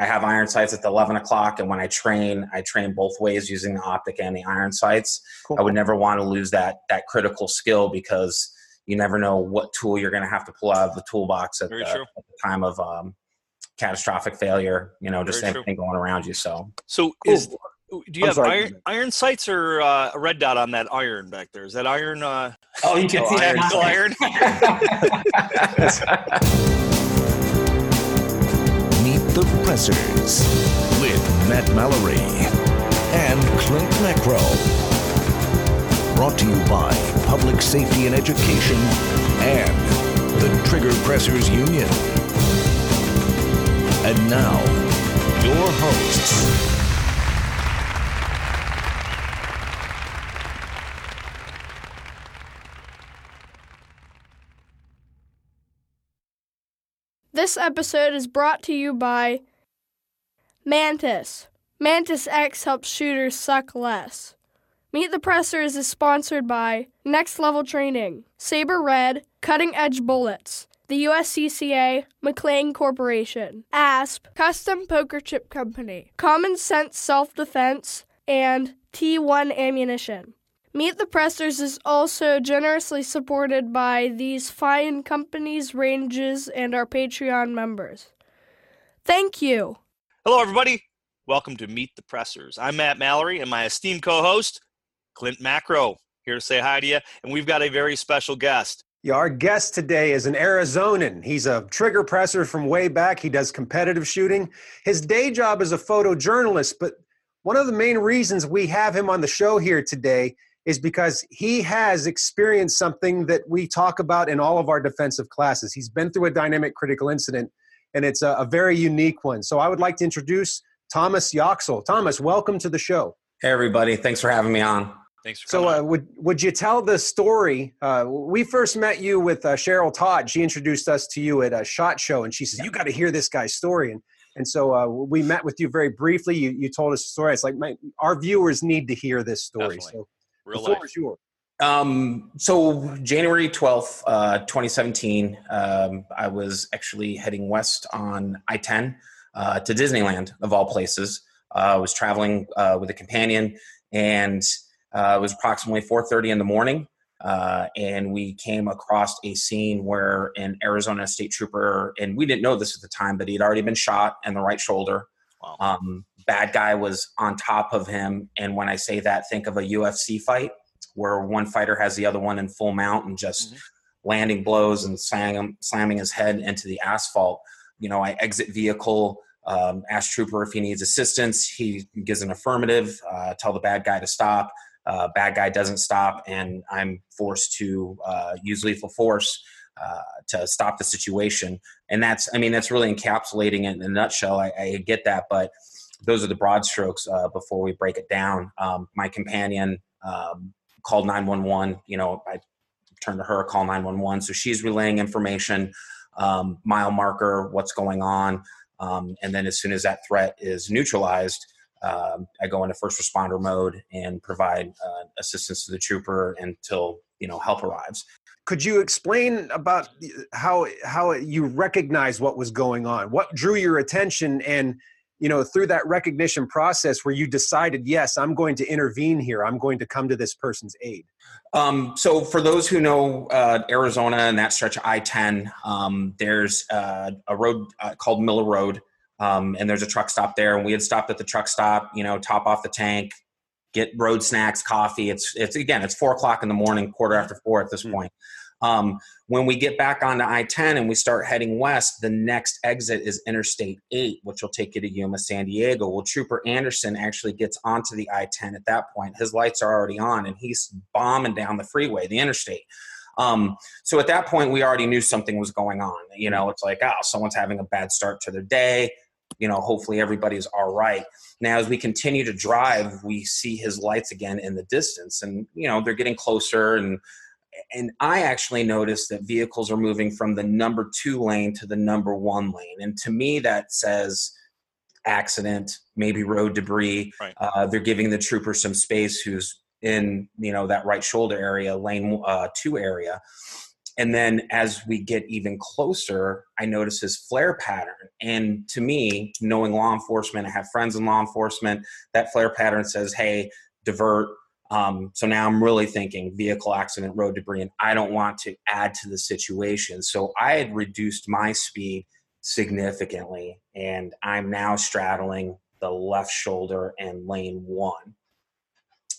I have iron sights at the 11 o'clock, and when I train, I train both ways using the optic and the iron sights. Cool. I would never want to lose that that critical skill because you never know what tool you're going to have to pull out of the toolbox at, the, at the, time of um, catastrophic failure. You know, just Very everything true. going around you. So, so cool. is do you I'm have sorry. iron iron sights or uh, a red dot on that iron back there? Is that iron? Uh, oh, you can oh, see iron. iron. The Pressers with Matt Mallory and Clint Macro. Brought to you by Public Safety and Education and the Trigger Pressers Union. And now, your hosts. This episode is brought to you by Mantis. Mantis X helps shooters suck less. Meet the Pressers is sponsored by Next Level Training, Saber Red, Cutting Edge Bullets, the USCCA, McLean Corporation, ASP, Custom Poker Chip Company, Common Sense Self Defense, and T1 Ammunition. Meet the Pressers is also generously supported by these fine companies, ranges, and our Patreon members. Thank you. Hello, everybody. Welcome to Meet the Pressers. I'm Matt Mallory, and my esteemed co host, Clint Macro, here to say hi to you. And we've got a very special guest. Yeah, our guest today is an Arizonan. He's a trigger presser from way back. He does competitive shooting. His day job is a photojournalist, but one of the main reasons we have him on the show here today is because he has experienced something that we talk about in all of our defensive classes. He's been through a dynamic critical incident, and it's a, a very unique one. So I would like to introduce Thomas Yoxall. Thomas, welcome to the show. Hey, everybody. Thanks for having me on. Thanks for coming. so, uh, would would you tell the story? Uh, we first met you with uh, Cheryl Todd. She introduced us to you at a shot show, and she says you got to hear this guy's story. And and so uh, we met with you very briefly. You you told us a story. It's like my, our viewers need to hear this story. Definitely. So Real the floor is yours. Um, so January 12th, uh, 2017, um, I was actually heading west on I-10 uh, to Disneyland of all places. Uh, I was traveling uh, with a companion and uh, it was approximately 4.30 in the morning. Uh, and we came across a scene where an Arizona state trooper, and we didn't know this at the time, but he'd already been shot in the right shoulder. Wow. Um, bad guy was on top of him. And when I say that, think of a UFC fight where one fighter has the other one in full mount and just mm-hmm. landing blows and slamming, slamming his head into the asphalt. You know, I exit vehicle, um, ask trooper if he needs assistance. He gives an affirmative, uh, tell the bad guy to stop. Uh, bad guy doesn't stop, and I'm forced to uh, use lethal force uh, to stop the situation. And that's, I mean, that's really encapsulating it in a nutshell. I, I get that, but those are the broad strokes uh, before we break it down. Um, my companion um, called 911. You know, I turned to her, call 911. So she's relaying information, um, mile marker, what's going on. Um, and then as soon as that threat is neutralized, um, I go into first responder mode and provide uh, assistance to the trooper until you know help arrives. Could you explain about how how you recognize what was going on? What drew your attention and you know through that recognition process where you decided yes i'm going to intervene here. I'm going to come to this person's aid. Um, so for those who know uh, arizona and that stretch i-10 um, there's uh, a road uh, called miller road. Um, and there's a truck stop there. And we had stopped at the truck stop you know top off the tank get road snacks coffee. It's it's again it's four o'clock in the morning quarter after four at this mm-hmm. point um, when we get back onto I 10 and we start heading west, the next exit is Interstate 8, which will take you to Yuma, San Diego. Well, Trooper Anderson actually gets onto the I 10 at that point. His lights are already on and he's bombing down the freeway, the interstate. Um, so at that point, we already knew something was going on. You know, it's like, oh, someone's having a bad start to their day. You know, hopefully everybody's all right. Now, as we continue to drive, we see his lights again in the distance, and you know they're getting closer, and and I actually noticed that vehicles are moving from the number two lane to the number one lane. And to me, that says accident, maybe road debris. Right. Uh, they're giving the trooper some space who's in, you know, that right shoulder area, lane uh, two area. and then as we get even closer, I notice his flare pattern. And to me, knowing law enforcement, I have friends in law enforcement, that flare pattern says, hey, divert. Um, so now I'm really thinking vehicle accident, road debris, and I don't want to add to the situation. So I had reduced my speed significantly, and I'm now straddling the left shoulder and lane one.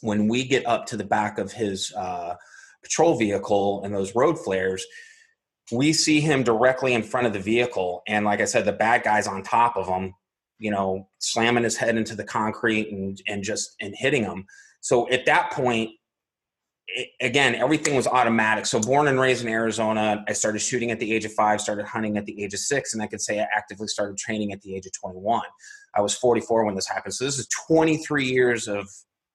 When we get up to the back of his uh, patrol vehicle and those road flares, we see him directly in front of the vehicle. And like I said, the bad guy's on top of him, you know, slamming his head into the concrete and, and just and hitting him. So at that point, it, again, everything was automatic. So born and raised in Arizona, I started shooting at the age of five, started hunting at the age of six, and I could say I actively started training at the age of 21. I was 44 when this happened. So this is 23 years of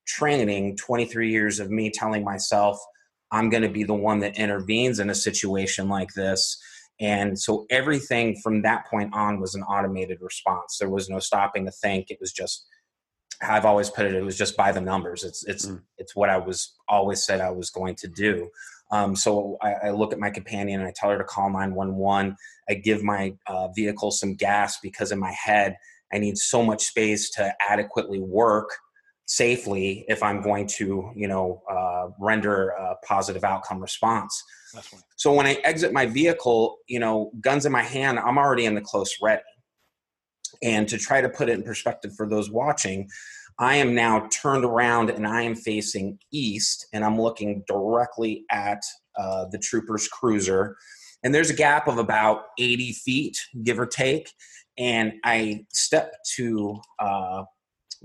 training, 23 years of me telling myself – I'm going to be the one that intervenes in a situation like this. And so everything from that point on was an automated response. There was no stopping to think. It was just, I've always put it, it was just by the numbers. It's, it's, mm. it's what I was always said I was going to do. Um, so I, I, look at my companion and I tell her to call 911. I give my uh, vehicle some gas because in my head, I need so much space to adequately work safely if I'm going to, you know, uh, render a positive outcome response. So when I exit my vehicle, you know, guns in my hand, I'm already in the close ready. And to try to put it in perspective for those watching, I am now turned around and I am facing east, and I'm looking directly at uh, the trooper's cruiser. And there's a gap of about 80 feet, give or take. And I step to uh,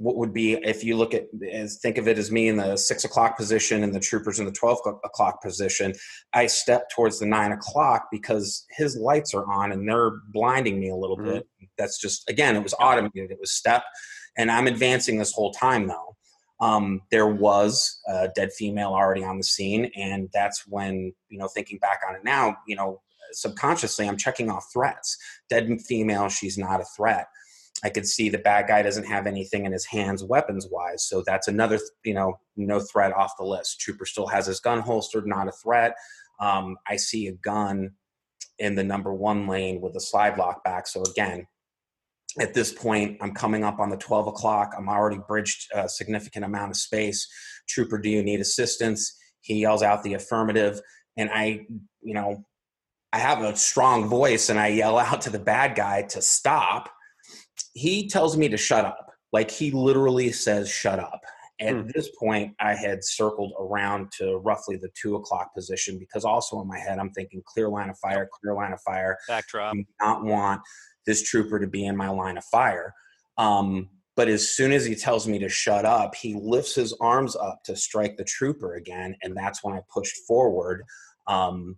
what would be if you look at as think of it as me in the six o'clock position and the troopers in the 12 o'clock position i step towards the nine o'clock because his lights are on and they're blinding me a little mm-hmm. bit. That's just again it was automated. It was step and i'm advancing this whole time though. Um, there was a dead female already on the scene and that's when you know thinking back on it now you know subconsciously i'm checking off threats. Dead female she's not a threat I could see the bad guy doesn't have anything in his hands weapons wise. So that's another, you know, no threat off the list. Trooper still has his gun holstered, not a threat. Um, I see a gun in the number one lane with a slide lock back. So again, at this point, I'm coming up on the 12 o'clock. I'm already bridged a significant amount of space. Trooper, do you need assistance? He yells out the affirmative. And I, you know, I have a strong voice and I yell out to the bad guy to stop he tells me to shut up. Like he literally says, shut up. At mm. this point, I had circled around to roughly the two o'clock position because also in my head, I'm thinking clear line of fire, clear line of fire. Backdrop. I not want this trooper to be in my line of fire. Um, but as soon as he tells me to shut up, he lifts his arms up to strike the trooper again. And that's when I pushed forward. Um,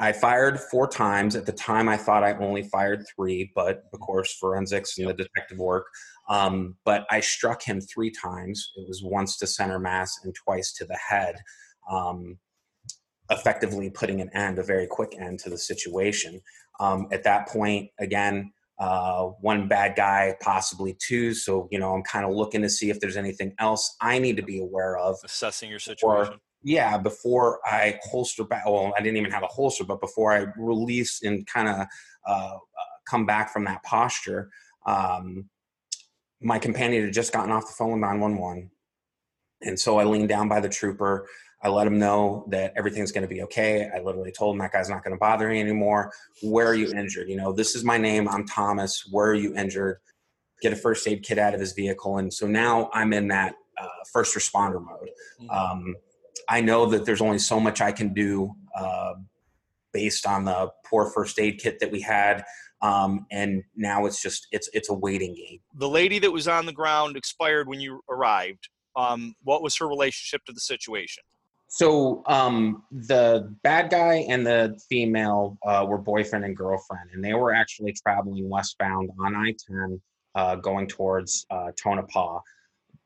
I fired four times. At the time, I thought I only fired three, but of course, forensics and the detective work. Um, but I struck him three times. It was once to center mass and twice to the head, um, effectively putting an end, a very quick end to the situation. Um, at that point, again, uh, one bad guy, possibly two. So, you know, I'm kind of looking to see if there's anything else I need to be aware of. Assessing your situation. Or, yeah, before I holster back, well, I didn't even have a holster, but before I release and kind of uh, come back from that posture, um, my companion had just gotten off the phone with 911. And so I leaned down by the trooper. I let him know that everything's going to be okay. I literally told him that guy's not going to bother me anymore. Where are you injured? You know, this is my name. I'm Thomas. Where are you injured? Get a first aid kit out of his vehicle. And so now I'm in that uh, first responder mode. Mm-hmm. Um, I know that there's only so much I can do uh, based on the poor first aid kit that we had. Um, and now it's just it's it's a waiting game. The lady that was on the ground expired when you arrived. Um, what was her relationship to the situation? So um, the bad guy and the female uh, were boyfriend and girlfriend, and they were actually traveling westbound on I-10, uh, going towards uh, Tonopah.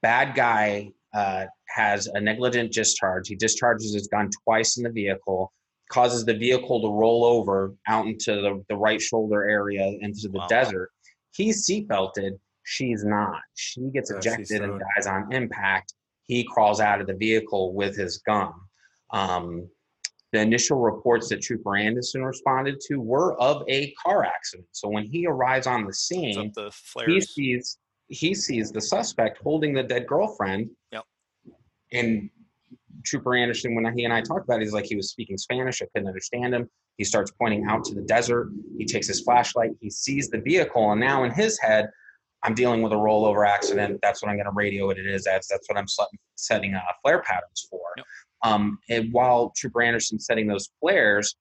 Bad guy uh, has a negligent discharge. He discharges his gun twice in the vehicle, causes the vehicle to roll over out into the, the right shoulder area into the wow. desert. He's seatbelted. She's not. She gets yeah, ejected and dies on impact. He crawls out of the vehicle with his gun. Um, the initial reports that Trooper Anderson responded to were of a car accident. So when he arrives on the scene, he sees he sees the suspect holding the dead girlfriend. Yep. And Trooper Anderson, when he and I talked about it, he's like he was speaking Spanish. I couldn't understand him. He starts pointing out to the desert. He takes his flashlight. He sees the vehicle, and now in his head, I'm dealing with a rollover accident. That's what I'm going to radio it. It is as that's what I'm set- setting uh, flare patterns for. Yep. Um, and while Trooper Anderson's setting those flares,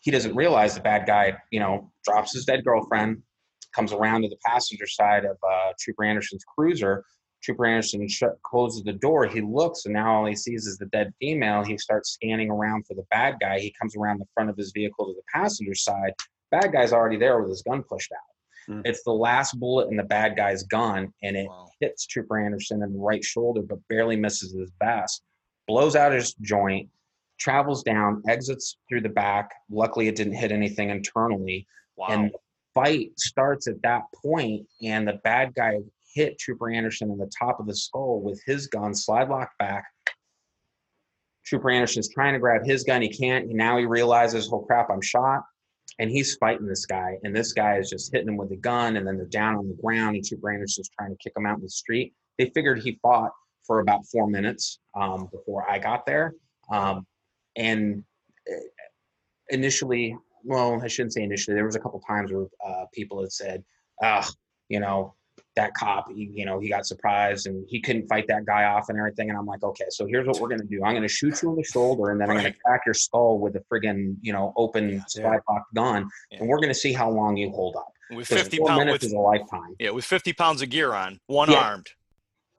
he doesn't realize the bad guy, you know, drops his dead girlfriend, comes around to the passenger side of uh, Trooper Anderson's cruiser. Trooper Anderson shut, closes the door. He looks, and now all he sees is the dead female. He starts scanning around for the bad guy. He comes around the front of his vehicle to the passenger side. Bad guy's already there with his gun pushed out. Hmm. It's the last bullet in the bad guy's gun, and it Wow. hits Trooper Anderson in the right shoulder, but barely misses his vest. Blows out his joint, travels down, exits through the back. Luckily, it didn't hit anything internally. Wow. And the fight starts at that point, and the bad guy hit Trooper Anderson in the top of the skull with his gun, slide lock back. Trooper Anderson's trying to grab his gun. He can't. Now he realizes, oh crap, I'm shot. And he's fighting this guy. And this guy is just hitting him with a gun. And then they're down on the ground. And Trooper Anderson's trying to kick him out in the street. They figured he fought for about four minutes um, before I got there. Um, and uh, initially, well, I shouldn't say initially. There was a couple times where uh, people had said, "Ah, you know, that cop, he, you know, he got surprised and he couldn't fight that guy off and everything." And I'm like, "Okay, so here's what we're gonna do. I'm gonna shoot you in the shoulder, and then I'm gonna crack your skull with a friggin', you know, open slide lock gun, Yeah. and we're gonna see how long you hold up. With 50 four pounds, minutes with, is a lifetime." yeah, with 50 pounds of gear on, one Yeah. armed.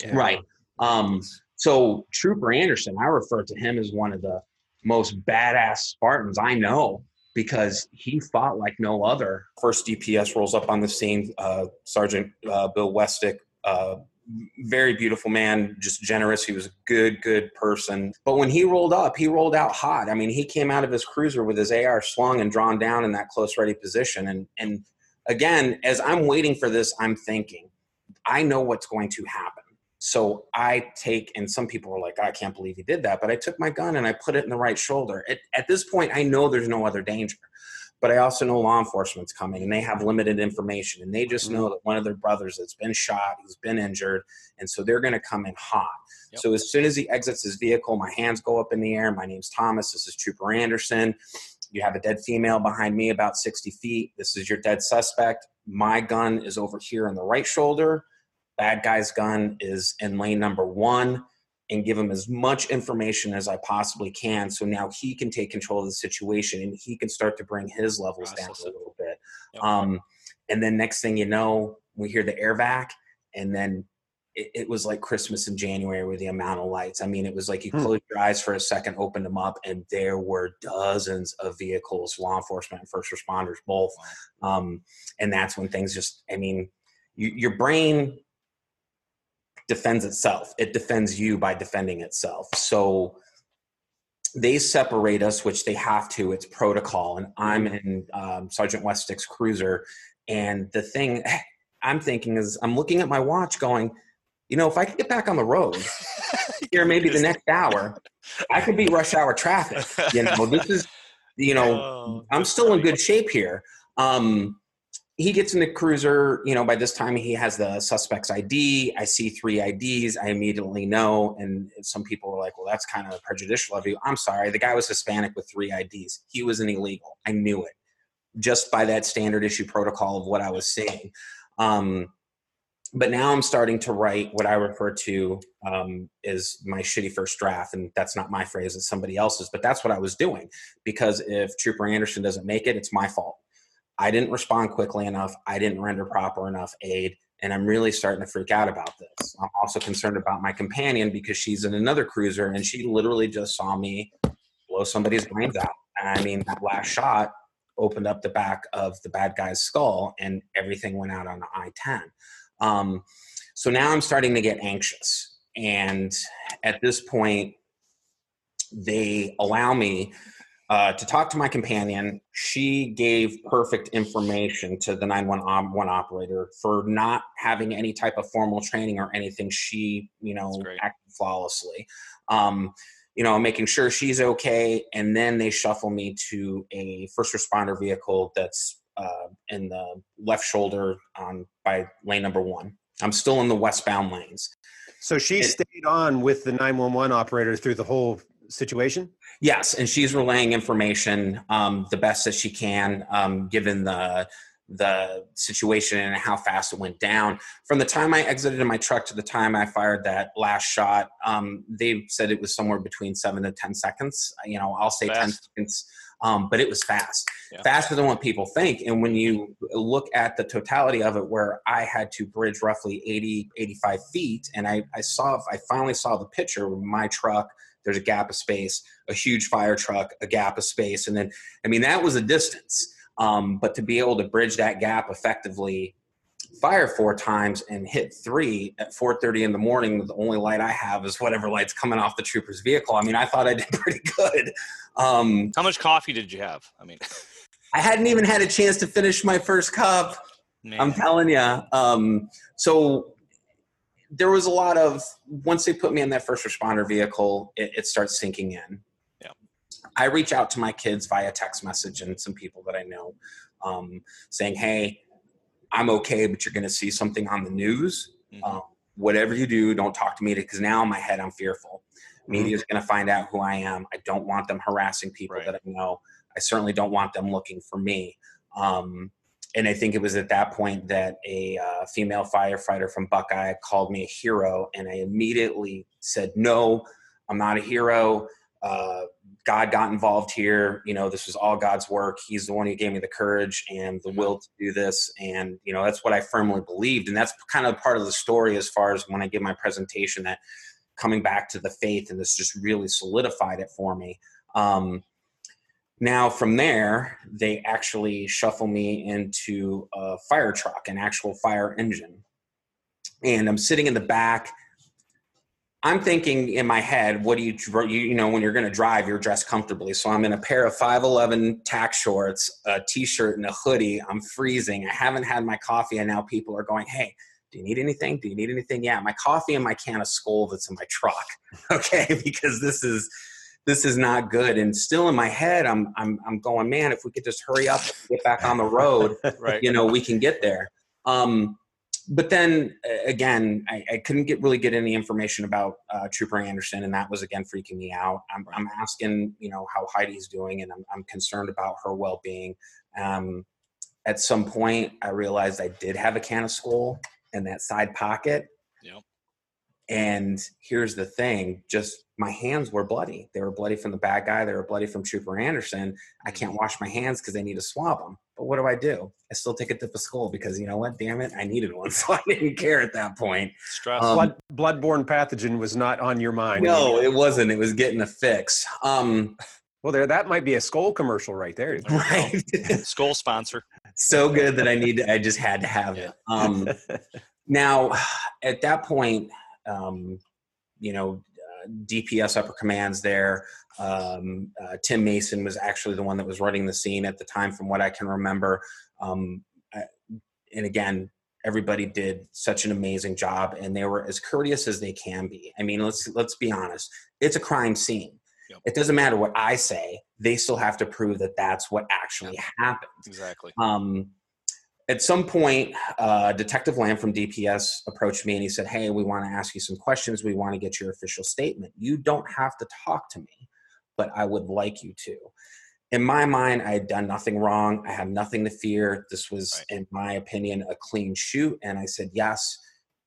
Yeah. Right. Um, so Trooper Anderson, I refer to him as one of the most badass Spartans I know because he fought like no other. First DPS rolls up on the scene. Uh, Sergeant uh, Bill Westick, uh, very beautiful man, just generous. He was a good, good person. But when he rolled up, he rolled out hot. I mean, he came out of his cruiser with his AR slung and drawn down in that close ready position. And and again, as I'm waiting for this, I'm thinking, I know what's going to happen. So I take, and some people were like, I can't believe he did that. But I took my gun and I put it in the right shoulder. At, at this point, I know there's no other danger. But I also know law enforcement's coming and they have limited information. And they just mm-hmm. know that one of their brothers that's been shot, he's been injured. And so they're going to come in hot. Yep. So as soon as he exits his vehicle, my hands go up in the air. My name's Thomas. This is Trooper Anderson. You have a dead female behind me about 60 feet. This is your dead suspect. My gun is over here on the right shoulder bad guy's gun is in lane number one and give him as much information as I possibly can. So now he can take control of the situation and he can start to bring his levels down a little bit. Yep. Um, and then next thing you know, we hear the air vac and then it, it was like Christmas in January with the amount of lights. I mean, it was like you Hmm. closed your eyes for a second, opened them up, and there were dozens of vehicles, law enforcement and first responders, both. Um, and that's when things just, I mean, you, your brain defends itself. It defends you by defending itself. So they separate us, which they have to. It's protocol. And I'm in um, Sergeant Westick's cruiser. And the thing I'm thinking is, I'm looking at my watch going, you know, if I could get back on the road here, maybe the next hour, I could beat rush hour traffic. You know, this is, you know, Oh, I'm still in good shape here. Um, he gets in the cruiser. You know, by this time he has the suspect's ID. I see three IDs. I immediately know. And some people were like, "Well, that's kind of prejudicial of you." I'm sorry. The guy was Hispanic with three IDs. He was an illegal. I knew it just by that standard issue protocol of what I was seeing. Um, but now I'm starting to write what I refer to um, as my shitty first draft, and that's not my phrase; it's somebody else's. But that's what I was doing because if Trooper Anderson doesn't make it, it's my fault. I didn't respond quickly enough. I didn't render proper enough aid, and I'm really starting to freak out about this. I'm also concerned about my companion because she's in another cruiser, and she literally just saw me blow somebody's brains out. And I mean, that last shot opened up the back of the bad guy's skull, and everything went out on the I-10. Um, so now I'm starting to get anxious. And at this point, they allow me uh, to talk to my companion. She gave perfect information to the 911 operator for not having any type of formal training or anything. She, you know, That's acted flawlessly. Um, you know, making sure she's okay, and then they shuffle me to a first responder vehicle that's uh, in the left shoulder on by lane number one. I'm still in the westbound lanes. So she stayed on with the 911 operator through the whole situation? Yes, and she's relaying information um, the best that she can, um, given the the situation and how fast it went down. From the time I exited in my truck to the time I fired that last shot, um, they said it was somewhere between seven to ten seconds. You know, I'll say fast. ten seconds, um, but it was fast, yeah. faster than what people think. And when you look at the totality of it, where I had to bridge roughly 80, 85 feet, and I, I saw, I finally saw the picture of my truck there's a gap of space, a huge fire truck, a gap of space. And then, I mean, that was a distance. Um, but to be able to bridge that gap effectively, fire four times and hit three at 4.30 in the morning the only light i have is whatever light's coming off the trooper's vehicle i mean i thought i did pretty good um, how much coffee did you have i mean i hadn't even had a chance to finish my first cup Man. i'm telling you um, so there was a lot of once they put me in that first responder vehicle, it, it starts sinking in. Yeah. I reach out to my kids via text message and some people that I know, um, saying, "Hey, I'm okay, but you're going to see something on the news. Mm-hmm. Um, whatever you do, don't talk to me because now in my head I'm fearful. Mm-hmm. Media is going to find out who I am. I don't want them harassing people right. that I know. I certainly don't want them looking for me. Um, and I think it was at that point that a uh, female firefighter from Buckeye called me a hero, and I immediately said, "No, I'm not a hero. Uh, God got involved here. You know, this was all God's work. He's the one who gave me the courage and the will to do this, and you know, that's what I firmly believed, and that's kind of part of the story as far as when I give my presentation that coming back to the faith, and this just really solidified it for me." Um, now, from there, they actually shuffle me into a fire truck, an actual fire engine. And I'm sitting in the back. I'm thinking in my head, what do you, you, know, when you're going to drive, you're dressed comfortably. So I'm in a pair of 511 tack shorts, a t shirt, and a hoodie. I'm freezing. I haven't had my coffee. And now people are going, hey, do you need anything? Do you need anything? Yeah, my coffee and my can of Skoal that's in my truck. Okay, because this is this is not good. And still in my head, I'm I'm I'm going, man, if we could just hurry up and get back on the road, right. you know, we can get there. Um, but then again, I, I, couldn't get really get any information about uh, Trooper Anderson, and that was again freaking me out. I'm, I'm asking, you know, how Heidi's doing, and I'm, I'm concerned about her well being. Um, at some point, I realized I did have a can of Skoal in that side pocket. Yep. And here's the thing: just my hands were bloody. They were bloody from the bad guy. They were bloody from Trooper Anderson. I can't mm-hmm. wash my hands because they need to swab them. But what do I do? I still take a dip of Skoal because you know what? Damn it, I needed one, so I didn't care at that point. Stress. Um, Blood, bloodborne pathogen was not on your mind. No, it wasn't. It was getting a fix. Um, well, there that might be a Skoal commercial right there. Right, Skoal sponsor. So good that I need. I just had to have it. Um, now, at that point, um, you know, DPS upper commands there. Um, uh, Tim Mason was actually the one that was running the scene at the time, from what I can remember. Um, and again, everybody did such an amazing job, and they were as courteous as they can be. I mean, let's let's be honest; it's a crime scene. Yep. It doesn't matter what I say; they still have to prove that that's what actually yep. happened. Exactly. Um, at some point, uh, Detective Lamb from DPS approached me and he said, Hey, we want to ask you some questions. We want to get your official statement. You don't have to talk to me, but I would like you to. In my mind, I had done nothing wrong. I had nothing to fear. This was, right. in my opinion, a clean shoot. And I said, Yes,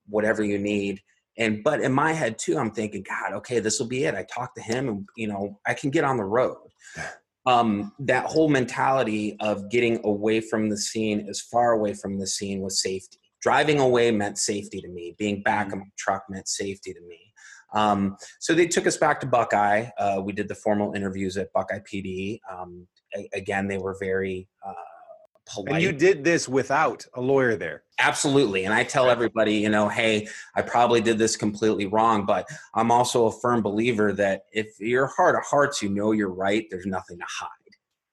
whatever you need. And, but in my head too, I'm thinking, God, okay, this will be it. I talked to him and, you know, I can get on the road um, that whole mentality of getting away from the scene, as far away from the scene, was safety. Driving away meant safety to me. Being back mm-hmm. in my truck meant safety to me. Um, so they took us back to Buckeye. Uh, we did the formal interviews at Buckeye PD. Um, a- again, they were very uh, polite. And you did this without a lawyer there. Absolutely. And I tell everybody, you know, hey, I probably did this completely wrong, but I'm also a firm believer that if your heart of hearts, you know you're right, there's nothing to hide.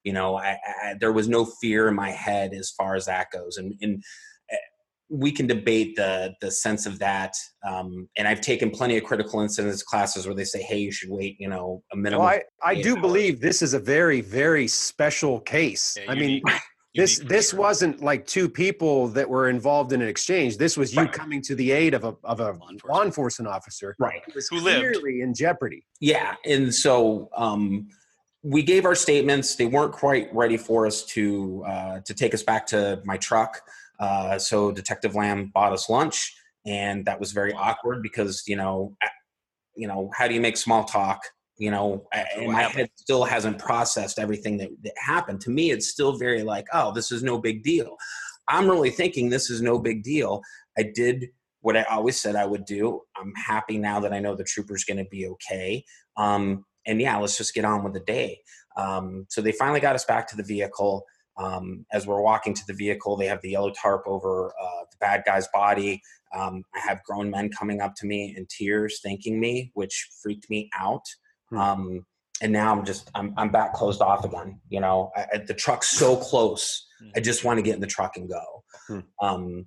You know, I, I, there was no fear in my head as far as that goes. And, and eh, we can debate the the sense of that. Um, and I've taken plenty of critical incidents classes where they say, "Hey, you should wait," you know, a minimum. Well, I, I do hours. believe this is a very, very special case. Yeah, I mean, unique- this this sure. wasn't like two people that were involved in an exchange. This was you Right. coming to the aid of a of a Law enforcement. law enforcement officer right. who was Who lived. clearly in jeopardy. Yeah, and so um, we gave our statements. They weren't quite ready for us to uh, to take us back to my truck. Uh, so Detective Lamb bought us lunch, and that was very awkward because you know, you know, how do you make small talk? You know, and my head still hasn't processed everything that, that happened. To me, it's still very like, oh, this is no big deal. I'm really thinking this is no big deal. I did what I always said I would do. I'm happy now that I know the trooper's going to be okay. Um, and yeah, let's just get on with the day. Um, so they finally got us back to the vehicle. Um, as we're walking to the vehicle, they have the yellow tarp over uh, the bad guy's body. Um, I have grown men coming up to me in tears, thanking me, which freaked me out. Hmm. Um, and now I'm just I'm I'm back closed off again. You know, I, I- the truck's so close. I just want to get in the truck and go. Hmm. Um,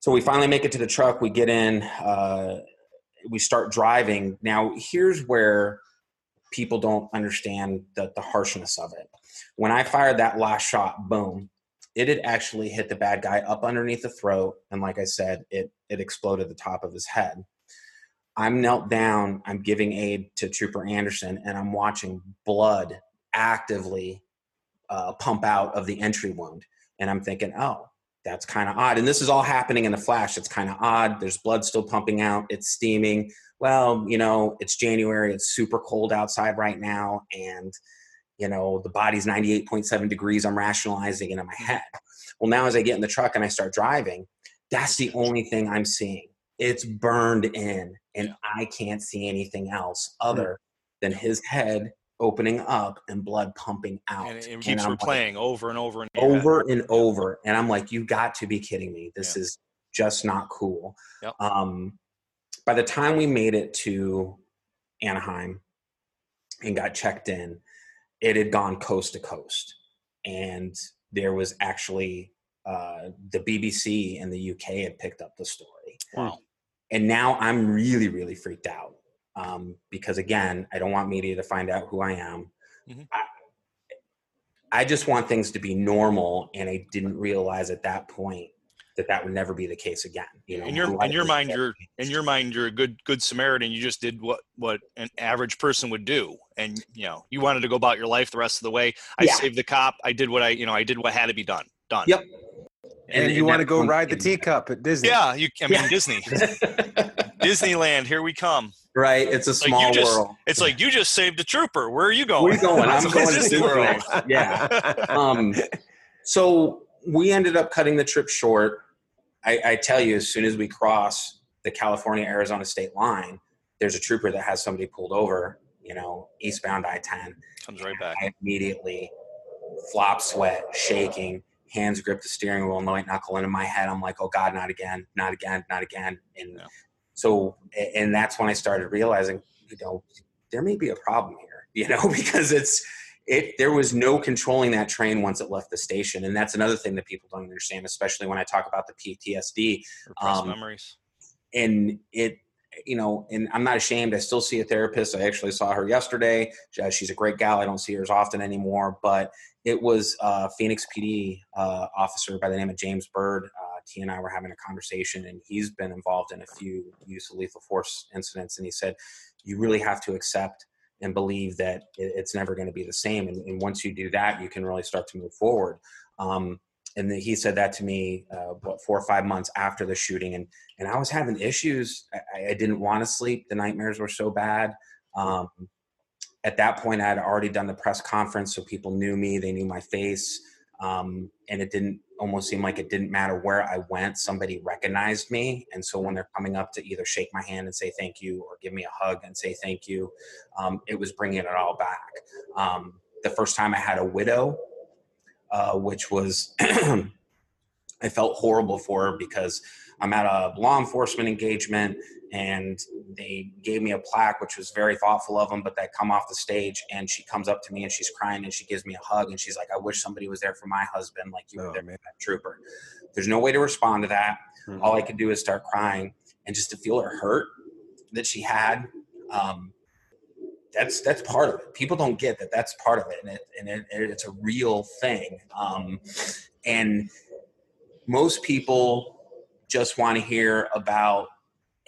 so we finally make it to the truck. We get in. Uh, we start driving. Now here's where people don't understand the, the harshness of it. When I fired that last shot, boom, it had actually hit the bad guy up underneath the throat, and like I said, it it exploded the top of his head. I'm knelt down. I'm giving aid to Trooper Anderson, and I'm watching blood actively uh, pump out of the entry wound. And I'm thinking, oh, that's kind of odd. And this is all happening in a flash. It's kind of odd. There's blood still pumping out. It's steaming. Well, you know, it's January. It's super cold outside right now. And, you know, the body's 98.7 degrees. I'm rationalizing it in my head. Well, now as I get in the truck and I start driving, that's the only thing I'm seeing. It's burned in, and I can't see anything else other than his head opening up and blood pumping out. And it keeps like, replaying over and over and over. over and over and i'm like you got to be kidding me this Yeah. is just not cool Yep. um by the time we made it to anaheim and got checked in it had gone coast to coast and there was actually uh, the bbc in the uk had picked up the story Wow. And now i'm really really freaked out um, because again i don't want media to find out who i am. Mhm. I, I just want things to be normal and i didn't realize at that point that that would never be the case again you know? In your in your mind you're in your mind you're a good good samaritan. You just did what what an average person would do. And you know you wanted to go about your life the rest of the way. I Yeah. saved the cop. I did what i you know i did what had to be done done. Yep. And, you want to go one ride the teacup at Disney. yeah you i mean Yeah. disney disneyland here we come right it's a Like, small just- world it's like you just saved a trooper where are you going where you going i'm going to Disney Disney World. World. yeah um, so we ended up cutting the trip short. I, I tell you, as soon as we cross the California Arizona state line, there's a trooper that has somebody pulled over, you know, eastbound I 10. comes right back I immediately flop sweat, shaking, hands grip the steering wheel, and white knuckle into my head. I'm like, oh God, not again, not again, not again. And Yeah. so, and that's when I started realizing, you know, there may be a problem here, you know, because it's, it, there was no controlling that train once it left the station. And that's another thing that people don't understand, especially when I talk about the PTSD um, memories and it you know and i'm not ashamed i still see a therapist i actually saw her yesterday she's a great gal i don't see her as often anymore but it was phoenix pd uh, officer by the name of james bird uh, t and i were having a conversation and he's been involved in a few use of lethal force incidents and he said you really have to accept and believe that it's never going to be the same and, and once you do that you can really start to move forward um, and he said that to me uh, what four or five months after the shooting and and I was having issues. I, I didn't want to sleep. The nightmares were so bad. Um, at that point, I had already done the press conference, so people knew me. They knew my face, um, and it didn't almost seem like it didn't matter where I went. Somebody recognized me, and so when they're coming up to either shake my hand and say thank you, or give me a hug and say thank you, um, it was bringing it all back. Um, the first time I had a widow, uh, which was I felt horrible for her because I'm at a law enforcement engagement and they gave me a plaque, which was very thoughtful of them. But they come off the stage and she comes up to me and she's crying and she gives me a hug and she's like, I wish somebody was there for my husband, like you were Oh, there man. for that trooper. There's no way to respond to that. Mhm. All I could do is start crying and just to feel her hurt that she had. Um, that's that's part of it. People don't get that that's part of it, and it and it, it's a real thing. Um, and most people just want to hear about,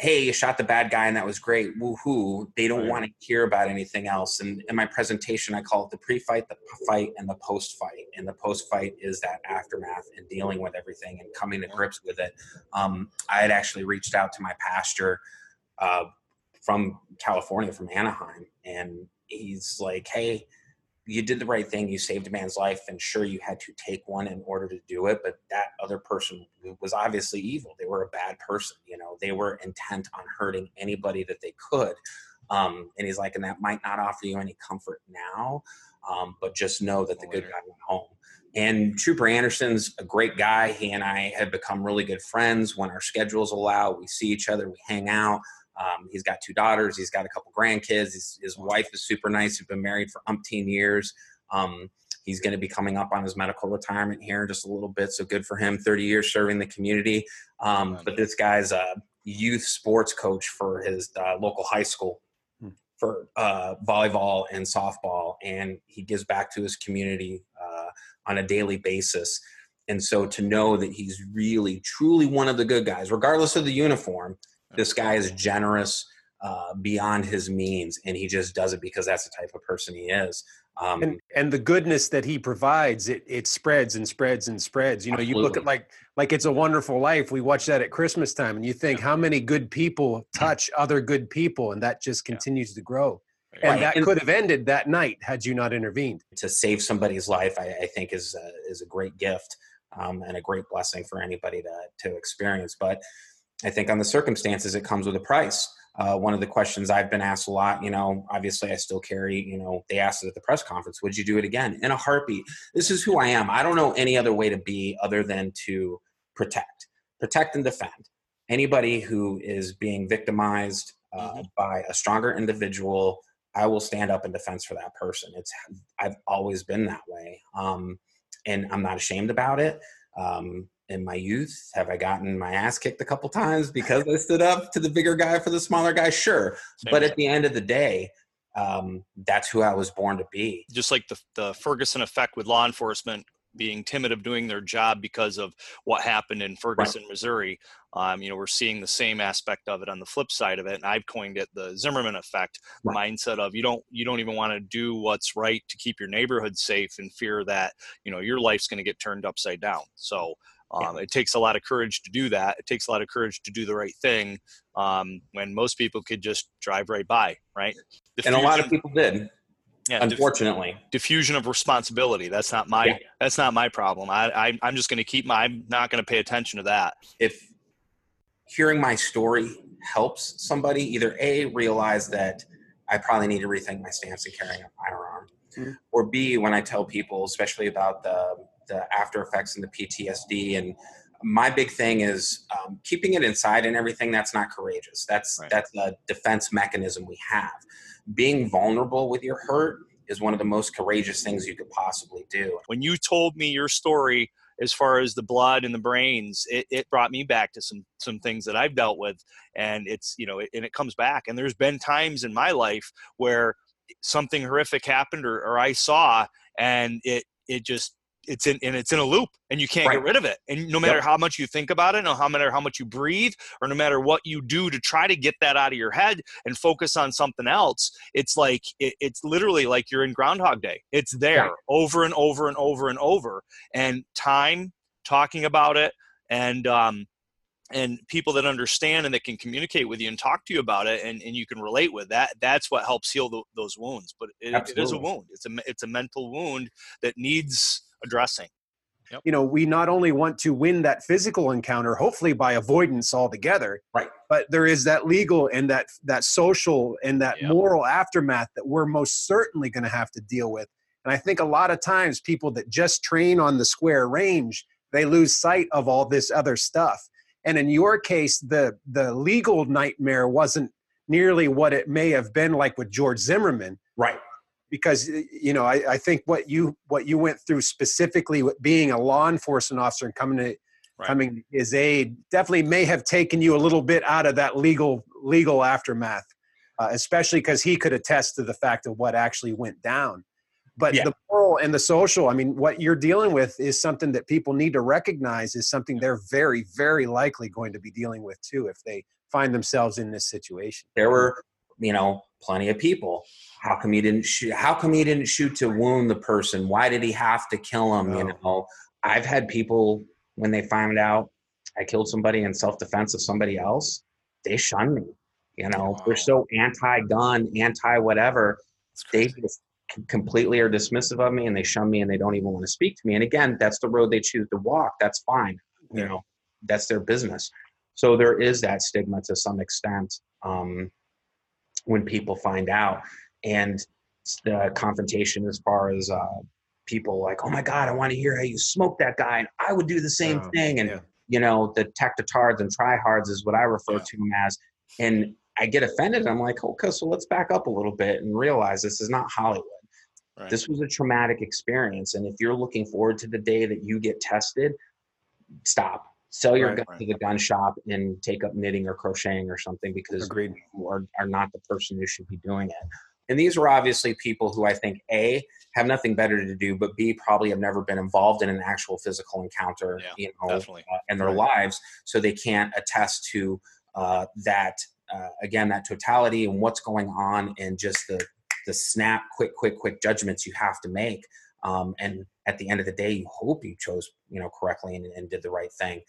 hey, you shot the bad guy and that was great, woohoo. They don't Right. want to hear about anything else. And in my presentation, I call it the pre-fight, the fight, and the post-fight. And the post-fight is that aftermath and dealing with everything and coming to grips with it. Um, I had actually reached out to my pastor uh, from California, from Anaheim, and he's like, "Hey, you did the right thing. You saved a man's life, and sure, you had to take one in order to do it. But that other person was obviously evil. They were a bad person. They were intent on hurting anybody that they could." Um, and he's like, "And that might not offer you any comfort now, um, but just know that the good guy went home." And Trooper Anderson's a great guy. He and I have become really good friends. When our schedules allow, we see each other, we hang out. Um, he's got two daughters. He's got a couple grandkids. His, his wife is super nice. He's been married for umpteen years. Um, he's going to be coming up on his medical retirement here in just a little bit. So good for him. 30 years serving the community. Um, but this guy's a youth sports coach for his uh, local high school Hmm. for uh, volleyball and softball. And he gives back to his community uh, on a daily basis. And so to know that he's really, truly one of the good guys, regardless of the uniform, this guy is generous uh, beyond his means, and he just does it because that's the type of person he is. Um, and and the goodness that he provides it it spreads and spreads and spreads. You know you look at like like it's a wonderful life we watch that at christmas time and you think how many good people touch other good people? And that just Yeah. continues to grow. And that And- could have ended that night had you not intervened. To save somebody's life, I, I think is a, is a great gift um, and a great blessing for anybody to to experience. But I think on the circumstances, it comes with a price. Uh, one of the questions I've been asked a lot, you know, obviously I still carry, you know, they asked it at the press conference, would you do it again? In a heartbeat. This is who I am. I don't know any other way to be other than to protect, protect and defend. Anybody who is being victimized uh, by a stronger individual, I will stand up in defense for that person. It's I've always been that way, um, and I'm not ashamed about it. Um, in my youth, have I gotten my ass kicked a couple times because I stood up to the bigger guy for the smaller guy? Sure, Same but at the end of the day, um, that's who I was born to be. just like the, the Ferguson effect with law enforcement being timid of doing their job because of what happened in Ferguson, Missouri. Um, you know, we're seeing the same aspect of it on the flip side of it, and I've coined it the Zimmerman effect, the mindset of you don't you don't even want to do what's right to keep your neighborhood safe in fear that you know your life's going to get turned upside down. So. Um, It takes a lot of courage to do that. It takes a lot of courage to do the right thing um, when most people could just drive right by, right? And a lot of people did, yeah, unfortunately. diffusion of responsibility. That's not my Yeah. that's not my problem. I, I I'm just going to keep my I'm not going to pay attention to that. if hearing my story helps somebody either a realize that i probably need to rethink my stance in carrying a firearm Mhm. or b when i tell people especially about the the after effects and the ptsd and my big thing is um, keeping it inside and everything that's not courageous. That's Right. that's a defense mechanism we have. Being vulnerable with your hurt is one of the most courageous things you could possibly do. When you told me your story as far as the blood and the brains, it, it brought me back to some some things that I've dealt with, and it's you know it, and it comes back. And there's been times in my life where something horrific happened or, or I saw, and it it just it's in and it's in a loop and you can't get rid of it. And no matter Yep. how much you think about it no how matter how much you breathe or no matter what you do to try to get that out of your head and focus on something else it's like it, it's literally like you're in groundhog day. It's there Right. over and over and over and over. And time talking about it and um and people that understand and that can communicate with you and talk to you about it and, and you can relate with that that's what helps heal tho- those wounds. But it, it is a wound. It's a it's a mental wound that needs addressing you know we not only want to win that physical encounter hopefully by avoidance altogether Right. but there is that legal and that that social and that Yeah. moral aftermath that we're most certainly going to have to deal with and i think a lot of times people that just train on the square range they lose sight of all this other stuff And in your case, the the legal nightmare wasn't nearly what it may have been like with George Zimmerman. Right. Because you know, I, I think what you what you went through specifically with being a law enforcement officer and coming to right. coming his aid definitely may have taken you a little bit out of that legal legal aftermath, uh, especially because he could attest to the fact of what actually went down. But yeah. the moral and the social, I mean, what you're dealing with is something that people need to recognize is something they're very, very likely going to be dealing with too if they find themselves in this situation. There were, you know, plenty of people. How come he didn't shoot? How come he didn't shoot to wound the person? Why did he have to kill him? Oh. You know, I've had people when they find out I killed somebody in self defense of somebody else, they shun me. You know, wow. they're so anti-gun, anti-whatever. They just completely are dismissive of me and they shun me and they don't even want to speak to me. And again, that's the road they choose to walk. That's fine. You know, that's their business. So there is that stigma to some extent um, when people find out. And the confrontation as far as uh, people like, oh my God, I want to hear how you smoke that guy. And I would do the same oh, thing. And, yeah. you know, the tectatards and tryhards is what I refer yeah. to them as. And I get offended. I'm like, okay, so let's back up a little bit and realize this is not Hollywood. Right. This was a traumatic experience. And if you're looking forward to the day that you get tested, stop. Sell your right, gun right. to the gun shop and take up knitting or crocheting or something because Agreed. you are, are not the person who should be doing it. And these were obviously people who I think A have nothing better to do, but B probably have never been involved in an actual physical encounter, yeah, you know, uh, in their lives, so they can't attest to uh, that. Uh, again, that totality and what's going on, and just the the snap, quick, quick, quick judgments you have to make. Um, and at the end of the day, you hope you chose, you know, correctly and, and did the right thing.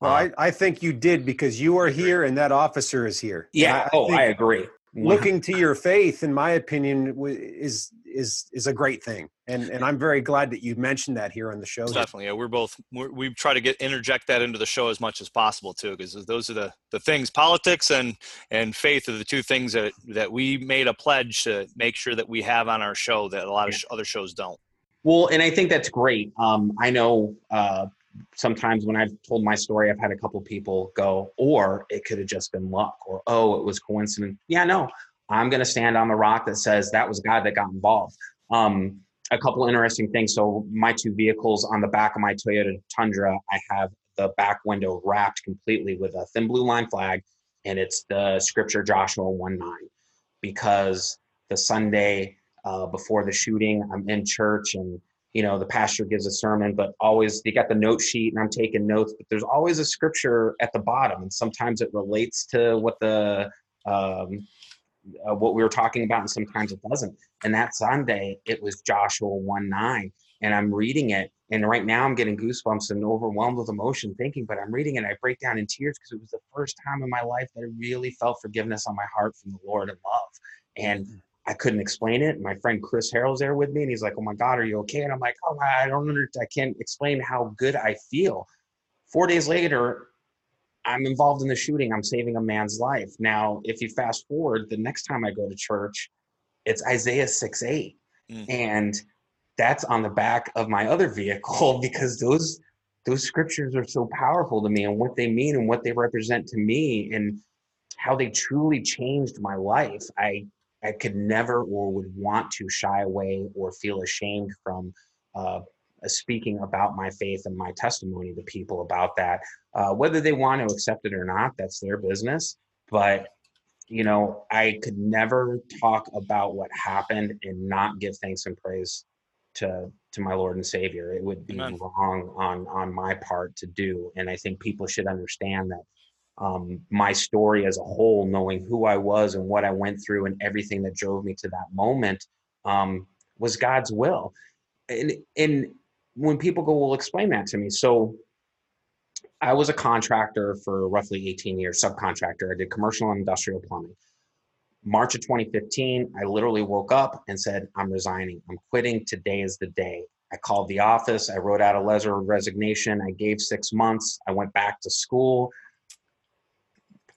Well, uh, I, I think you did because you are here and that officer is here. Yeah. I, oh, I agree. Looking to your faith, in my opinion, is is is a great thing, and and I'm very glad that you mentioned that here on the show. Definitely, yeah. We're both we're, we try to get interject that into the show as much as possible too, because those are the the things. Politics and and faith are the two things that that we made a pledge to make sure that we have on our show that a lot of sh- other shows don't. Well, and I think that's great. Um, I know uh, sometimes when I've told my story, I've had a couple people go, or it could have just been luck, or oh, it was coincidence. Yeah, no, I'm going to stand on the rock that says that was God that got involved. Um, a couple interesting things. So my two vehicles on the back of my Toyota Tundra, I have the back window wrapped completely with a thin blue line flag, and it's the scripture Joshua 1 9. Because the Sunday uh, before the shooting. I'm in church and you know the pastor gives a sermon, but always they got the note sheet and I'm taking notes. But there's always a scripture at the bottom, and sometimes it relates to what the um, uh, what we were talking about, and sometimes it doesn't. And that Sunday, it was Joshua one nine, and I'm reading it, and right now I'm getting goosebumps and overwhelmed with emotion thinking. But I'm reading it, I break down in tears because it was the first time in my life that I really felt forgiveness on my heart from the Lord and love. And mm. I couldn't explain it. My friend Chris Harrell's there with me, and he's like, "Oh my God, are you okay?" And I'm like, "Oh, I don't understand. I can't explain how good I feel." Four days later, I'm involved in the shooting. I'm saving a man's life. Now, if you fast forward, the next time I go to church, it's Isaiah 6 8. Mm. And that's on the back of my other vehicle because those those scriptures are so powerful to me and what they mean and what they represent to me and how they truly changed my life. I I could never or would want to shy away or feel ashamed from uh, speaking about my faith and my testimony to people about that. Uh, whether they want to accept it or not, that's their business. But you know, I could never talk about what happened and not give thanks and praise to to my Lord and Savior. It would be Amen. wrong on on my part to do. And I think people should understand that um, my story as a whole, knowing who I was and what I went through and everything that drove me to that moment um, was God's will. And, and when people go, well, explain that to me. So I was a contractor for roughly 18 years, subcontractor. I did commercial and industrial plumbing. March of 2015, I literally woke up and said, I'm resigning. I'm quitting. Today is the day. I called the office. I wrote out a letter of resignation. I gave six months. I went back to school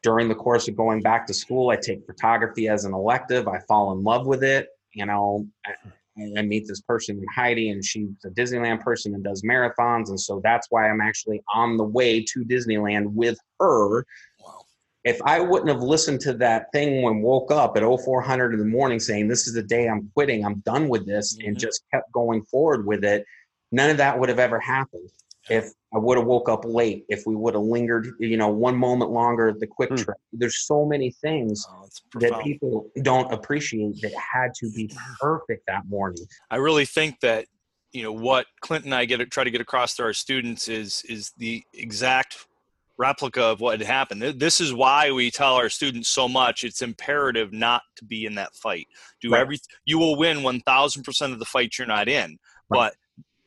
during the course of going back to school, I take photography as an elective. I fall in love with it. You know, I meet this person Heidi, and she's a Disneyland person and does marathons, and so that's why I'm actually on the way to Disneyland with her. Wow. If I wouldn't have listened to that thing when woke up at 0400 in the morning saying this is the day I'm quitting, I'm done with this, and Mhm. just kept going forward with it, none of that would have ever happened. If I would have woke up late, if we would have lingered, you know, one moment longer at the quick Hmm. trip. There's so many things Oh, that people don't appreciate that had to be perfect that morning. I really think that you know what Clint and I get try to get across to our students is is the exact replica of what had happened. This is why we tell our students so much. It's imperative not to be in that fight. Do Right. every you will win one thousand percent of the fights you're not in, Right. but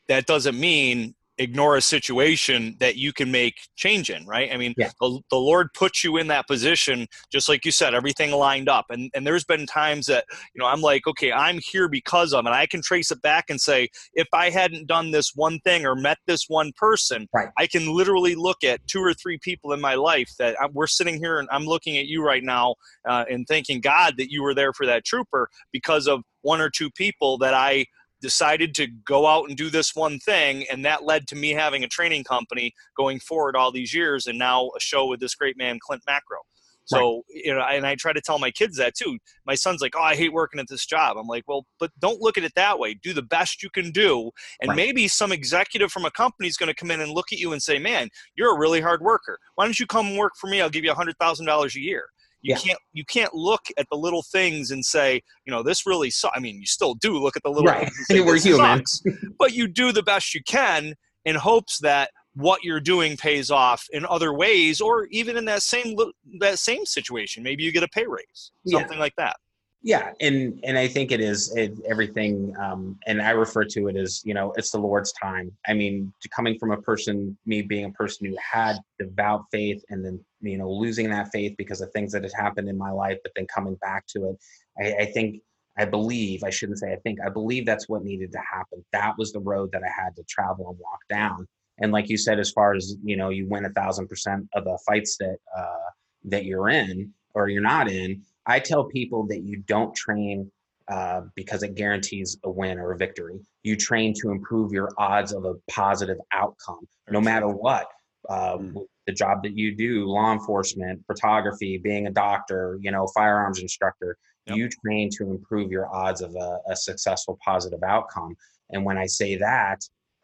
that doesn't mean ignore a situation that you can make change in right i mean Yeah. the, the lord puts you in that position just like you said everything lined up and and there's been times that you know i'm like okay i'm here because of and i can trace it back and say if i hadn't done this one thing or met this one person Right. i can literally look at two or three people in my life that I'm, we're sitting here and i'm looking at you right now uh, and thanking god that you were there for that trooper because of one or two people that i decided to go out and do this one thing and that led to me having a training company going forward all these years and now a show with this great man clint macro. So you know and i try to tell my kids that too. My son's like oh i hate working at this job. I'm like well but don't look at it that way. Do the best you can do and Right. maybe some executive from a company is going to come in and look at you and say man you're a really hard worker. Why don't you come work for me? I'll give you a $100000 a year you Yeah. can't you can't look at the little things and say you know this really sucks i mean you still do look at the little Right. things and We're "This human." sucks." but you do the best you can in hopes that what you're doing pays off in other ways or even in that same that same situation maybe you get a pay raise Yeah. something like that Yeah, and and I think it is it, everything, um, and I refer to it as you know it's the Lord's time. I mean, coming from a person, me being a person who had devout faith, and then you know losing that faith because of things that had happened in my life, but then coming back to it, I, I think I believe I shouldn't say I think I believe that's what needed to happen. That was the road that I had to travel and walk down. And like you said, as far as you know, you win a thousand percent of the fights that uh, that you're in or you're not in. I tell people that you don't train uh, because it guarantees a win or a victory. You train to improve your odds of a positive outcome, no matter what. Mm. The job that you do, law enforcement, photography, being a doctor, you know, firearms instructor, Yep. you train to improve your odds of a, a successful positive outcome. And when I say that,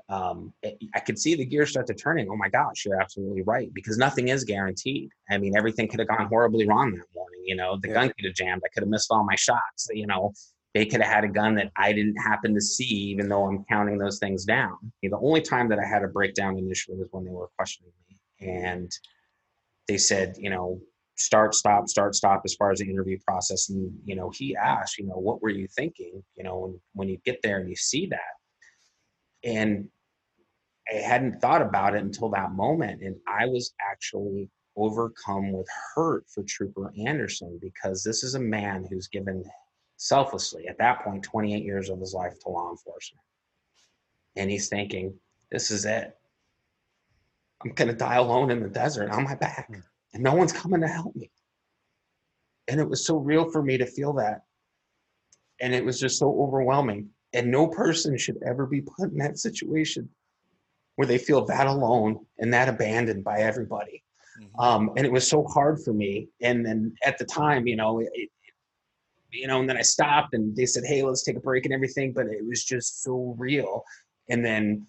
um, it, I could see the gears start to turning. Oh my gosh, you're absolutely right because nothing is guaranteed. I mean, everything could have gone horribly wrong that morning. You know, the Yeah. gun could have jammed. I could have missed all my shots. You know, they could have had a gun that I didn't happen to see, even though I'm counting those things down. The only time that I had a breakdown initially was when they were questioning me, and they said, you know, start, stop, start, stop, as far as the interview process. And you know, he asked, you know, what were you thinking? You know, when when you get there and you see that, and I hadn't thought about it until that moment, and I was actually overcome with hurt for Trooper Andersson because this is a man who's given selflessly at that point 28 years of his life to law enforcement, and he's thinking, "This is it. I'm gonna die alone in the desert on my back, hmm. and no one's coming to help me." And it was so real for me to feel that, and it was just so overwhelming. And no person should ever be put in that situation where they feel that alone and that abandoned by everybody. Mhm. Um, and it was so hard for me. And then at the time, you know, it, it- you know, and then I stopped and they said, "Hey, let's take a break and everything," but it was just so real. And then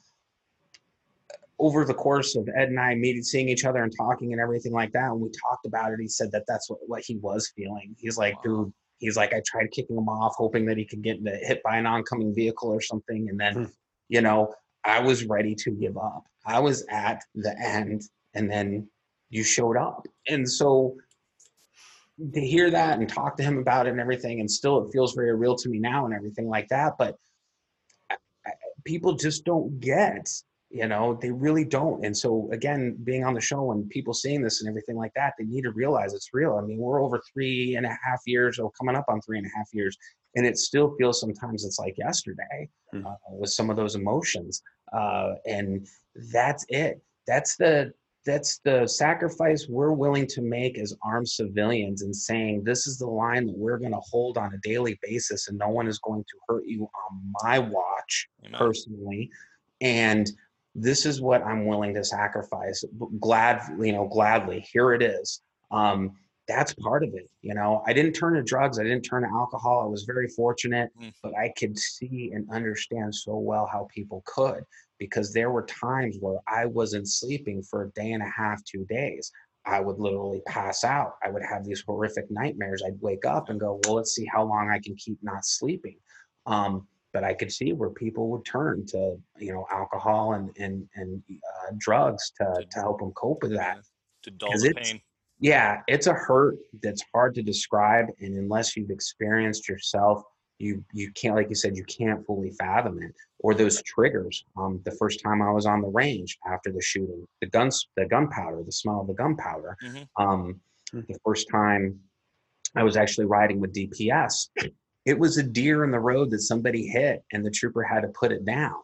over the course of Ed and I meeting, seeing each other and talking and everything like that, and we talked about it, he said that that's what, what he was feeling. He's like, Wow. dude, he's like, I tried kicking him off, hoping that he could get hit by an oncoming vehicle or something. And then, Hmm. you know, I was ready to give up. I was at the end, and then you showed up. And so to hear that and talk to him about it and everything, and still it feels very real to me now and everything like that. But people just don't get, you know, they really don't. And so again, being on the show and people seeing this and everything like that, they need to realize it's real. I mean, we're over three and a half years, or coming up on three and a half years, and it still feels sometimes it's like yesterday Hmm. uh, with some of those emotions. Uh, and that's it. That's the that's the sacrifice we're willing to make as armed civilians and saying this is the line that we're going to hold on a daily basis and no one is going to hurt you on my watch Amen. personally and this is what i'm willing to sacrifice glad you know gladly here it is um, that's part of it you know i didn't turn to drugs i didn't turn to alcohol i was very fortunate mm. but i could see and understand so well how people could because there were times where I wasn't sleeping for a day and a half, two days. I would literally pass out. I would have these horrific nightmares. I'd wake up and go, well, let's see how long I can keep not sleeping. Um, but I could see where people would turn to, you know, alcohol and and and uh, drugs to to help them cope with that. To dull the pain. Yeah, it's a hurt that's hard to describe, and unless you've experienced yourself, you you can't like you said you can't fully fathom it or those triggers um, the first time i was on the range after the shooting the guns the gunpowder the smell of the gunpowder mm-hmm. um, hmm. the first time i was actually riding with dps it was a deer in the road that somebody hit and the trooper had to put it down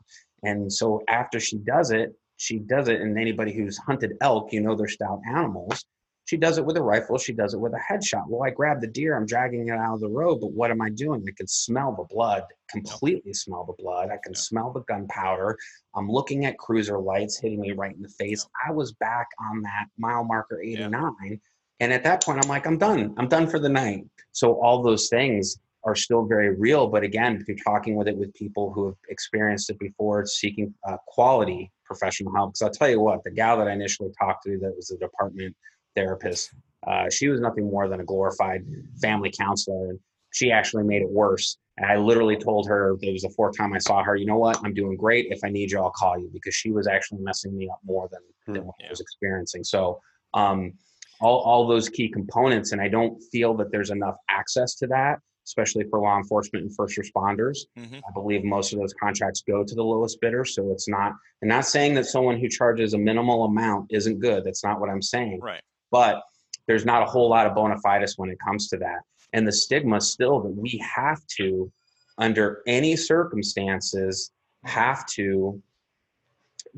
and so after she does it she does it and anybody who's hunted elk you know they're stout animals she does it with a rifle. She does it with a headshot. Well, I grab the deer. I'm dragging it out of the road, but what am I doing? I can smell the blood, completely smell the blood. I can smell the gunpowder. I'm looking at cruiser lights hitting me right in the face. I was back on that mile marker 89. Yeah. And at that point, I'm like, I'm done. I'm done for the night. So all those things are still very real. But again, if you're talking with it with people who have experienced it before, seeking uh, quality professional help. Because I'll tell you what, the gal that I initially talked to that was the department therapist. Uh, she was nothing more than a glorified family counselor. And she actually made it worse. And I literally told her it was the fourth time I saw her, you know what, I'm doing great. If I need you, I'll call you because she was actually messing me up more than, hmm. than what I was experiencing. So um, all, all those key components, and I don't feel that there's enough access to that, especially for law enforcement and first responders. Mm-hmm. I believe most of those contracts go to the lowest bidder. So it's not, I'm not saying that someone who charges a minimal amount isn't good. That's not what I'm saying. Right but there's not a whole lot of bona fides when it comes to that. And the stigma still that we have to, under any circumstances, have to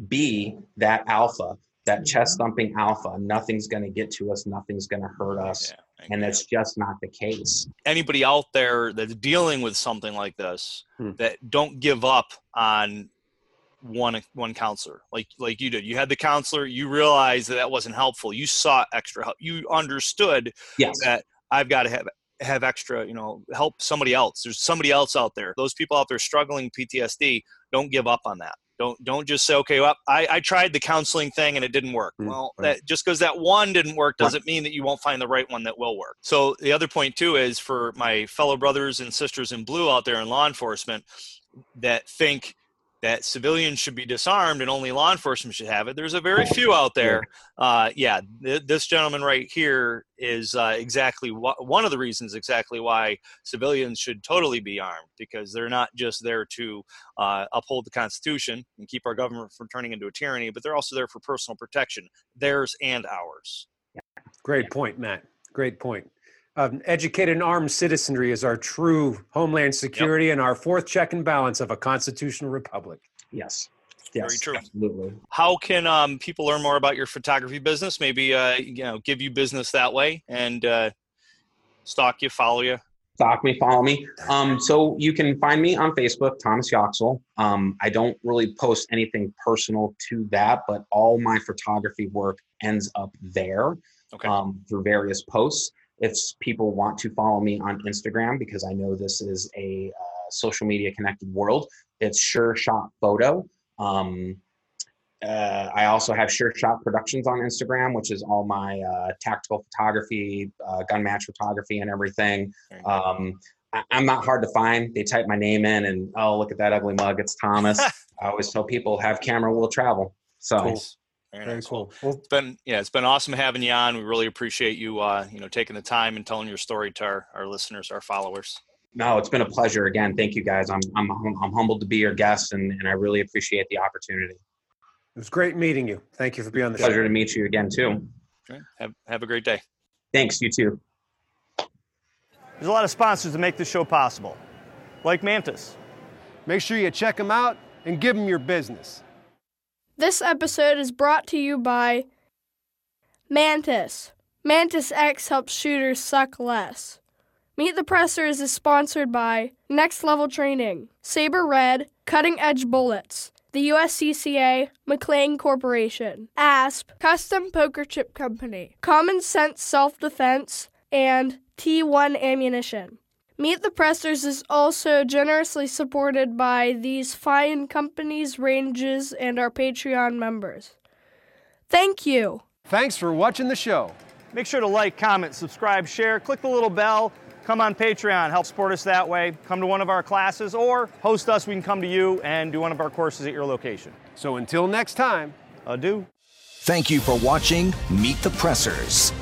be that alpha, that chest thumping alpha. Nothing's going to get to us, nothing's going to hurt us. Yeah, and that's just not the case. Anybody out there that's dealing with something like this, hmm. that don't give up on one one counselor like like you did. You had the counselor you realized that that wasn't helpful. You sought extra help. You understood yes. that i've got to have have extra you know help somebody else. There's somebody else out there. Those people out there struggling ptsd don't give up on that don't don't just say okay well i, I tried the counseling thing and it didn't work. Mm, well right. that just because that one didn't work doesn't mean that you won't find the right one that will work. So the other point too is for my fellow brothers and sisters in blue out there in law enforcement that think that civilians should be disarmed and only law enforcement should have it. There's a very few out there. Uh, yeah, th- this gentleman right here is uh, exactly wh- one of the reasons exactly why civilians should totally be armed because they're not just there to uh, uphold the Constitution and keep our government from turning into a tyranny, but they're also there for personal protection, theirs and ours. Great point, Matt. Great point um, educated and armed citizenry is our true homeland security yep. and our fourth check and balance of a constitutional republic. Yes. Yes, Very true. Absolutely. How can um, people learn more about your photography business? Maybe uh, you know, give you business that way and uh, stalk you, follow you. Stalk me, follow me. Um, so you can find me on Facebook, Thomas Yoxall. Um, I don't really post anything personal to that, but all my photography work ends up there okay. um, through various posts if people want to follow me on Instagram, because I know this is a uh, social media connected world, it's Sure Shot Photo. Um, uh, I also have Sure Shot Productions on Instagram, which is all my uh, tactical photography, uh, gun match photography, and everything. Um, I, am not hard to find. They type my name in, and oh, look at that ugly mug. It's Thomas. I always tell people, have camera, will travel. So. Cool. Very, Very nice. cool. Well, it's been yeah, it's been awesome having you on. We really appreciate you uh, you know taking the time and telling your story to our, our listeners, our followers. No, it's been a pleasure. Again, thank you guys. I'm I'm I'm humbled to be your guest, and, and I really appreciate the opportunity. It was great meeting you. Thank you for being on the pleasure show. to meet you again too. Okay. Have have a great day. Thanks. You too. There's a lot of sponsors to make this show possible, like Mantis. Make sure you check them out and give them your business. This episode is brought to you by Mantis. Mantis X helps shooters suck less. Meet the Pressers is sponsored by Next Level Training, Saber Red, Cutting Edge Bullets, the USCCA, McLean Corporation, ASP, Custom Poker Chip Company, Common Sense Self Defense, and T1 Ammunition. Meet the Pressers is also generously supported by these fine companies, ranges, and our Patreon members. Thank you. Thanks for watching the show. Make sure to like, comment, subscribe, share, click the little bell, come on Patreon, help support us that way, come to one of our classes, or host us, we can come to you and do one of our courses at your location. So until next time, Adieu. Thank you for watching Meet the Pressers.